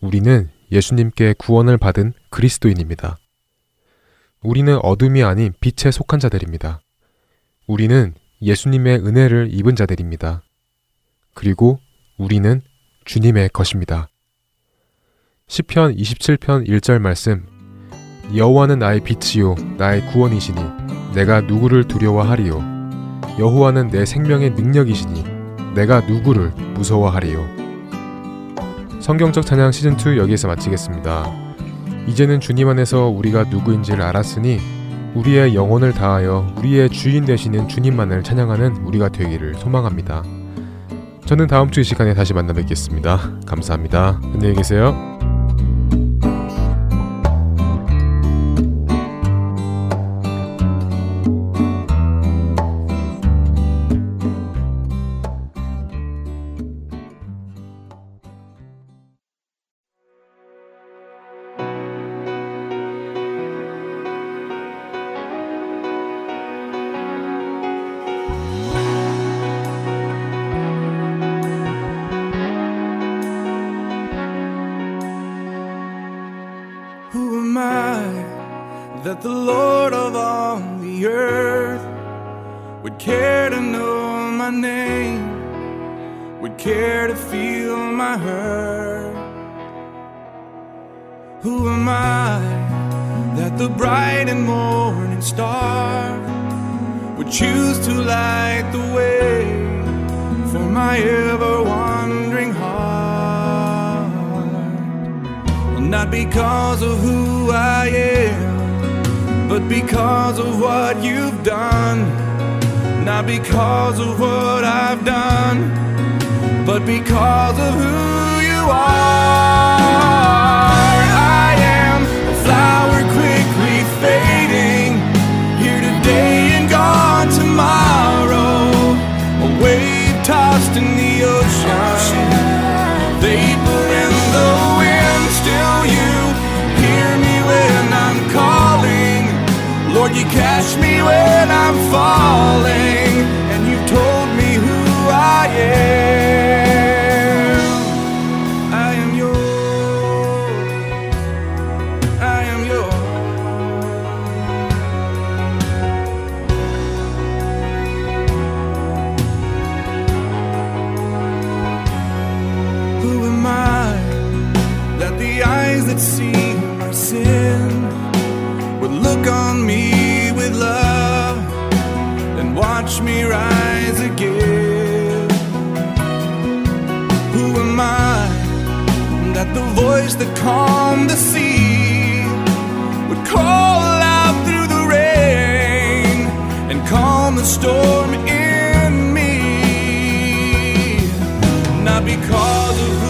우리는 예수님께 구원을 받은 그리스도인입니다. 우리는 어둠이 아닌 빛에 속한 자들입니다. 우리는 예수님의 은혜를 입은 자들입니다. 그리고 우리는 주님의 것입니다. 시편 27편 1절 말씀 여호와는 나의 빛이요 나의 구원이시니 내가 누구를 두려워하리요 여호와는 내 생명의 능력이시니 내가 누구를 무서워하리요 성경적 찬양 시즌 2 여기에서 마치겠습니다. 이제는 주님 안에서 우리가 누구인지를 알았으니 우리의 영혼을 다하여 우리의 주인 되시는 주님만을 찬양하는 우리가 되기를 소망합니다. 저는 다음 주 이 시간에 다시 만나 뵙겠습니다. 감사합니다. 안녕히 계세요. That see my sin would look on me with love and watch me rise again? Who am I that the voice that calmed the sea would call out through the rain and calm the storm in me? Not because of who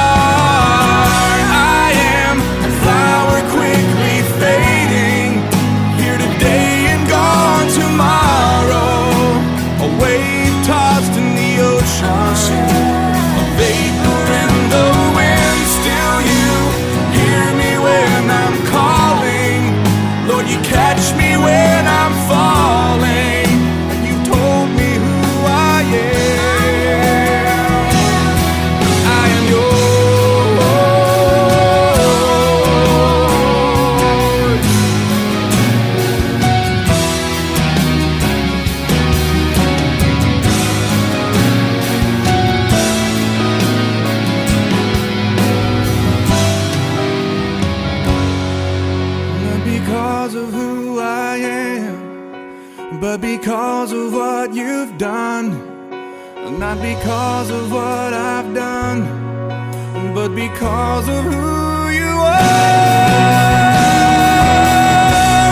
Because of who you are.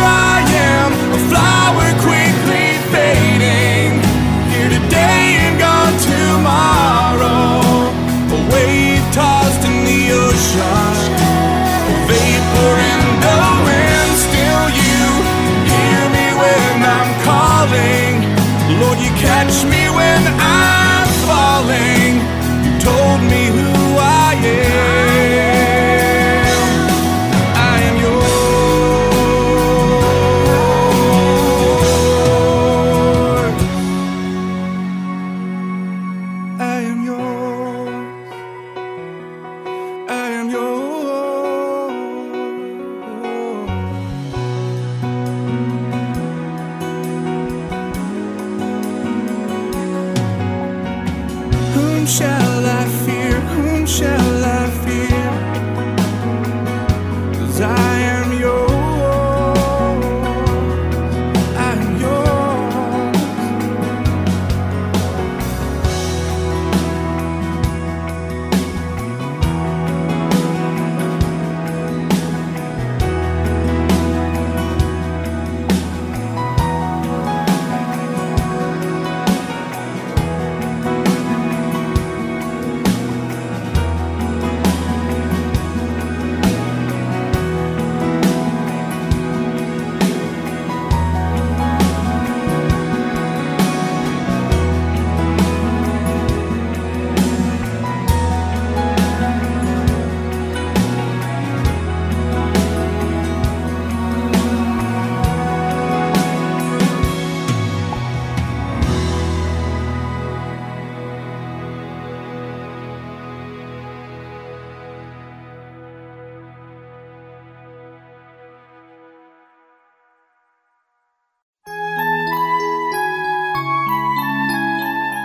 I am a flower quickly fading, here today and gone tomorrow. A wave tossed in the ocean, a vapor in the wind. Still, you hear me when I'm calling. Lord, you catch me when I'm falling. You told me who I am.